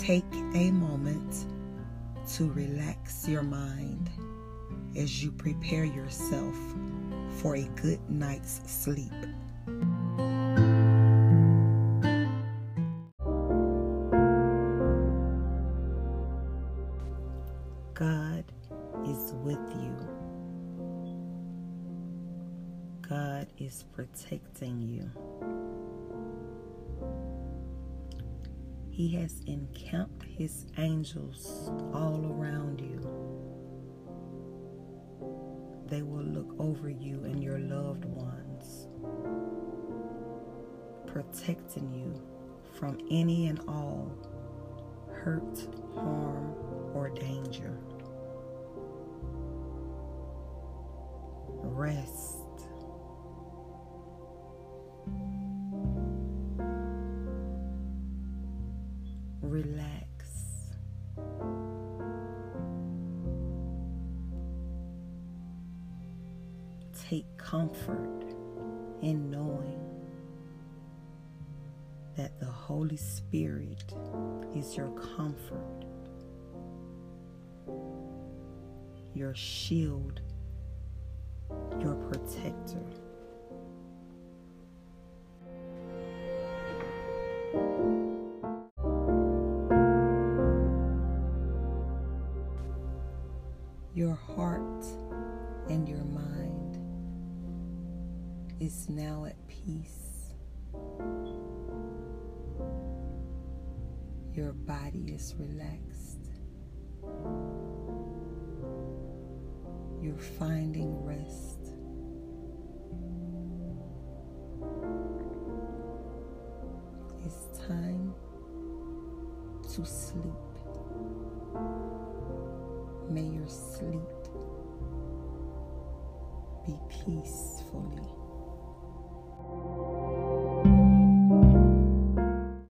Take a moment to relax your mind as you prepare yourself for a good night's sleep. God is with you. God is protecting you. He has encamped his angels all around you. They will look over you and your loved ones, protecting you from any and all hurt, harm, or danger. Rest. Relax. Take comfort in knowing that the Holy Spirit is your comfort, your shield, your protector. Your heart and your mind is now at peace. Your body is relaxed. You're finding rest. It's time to sleep. May your sleep be peacefully.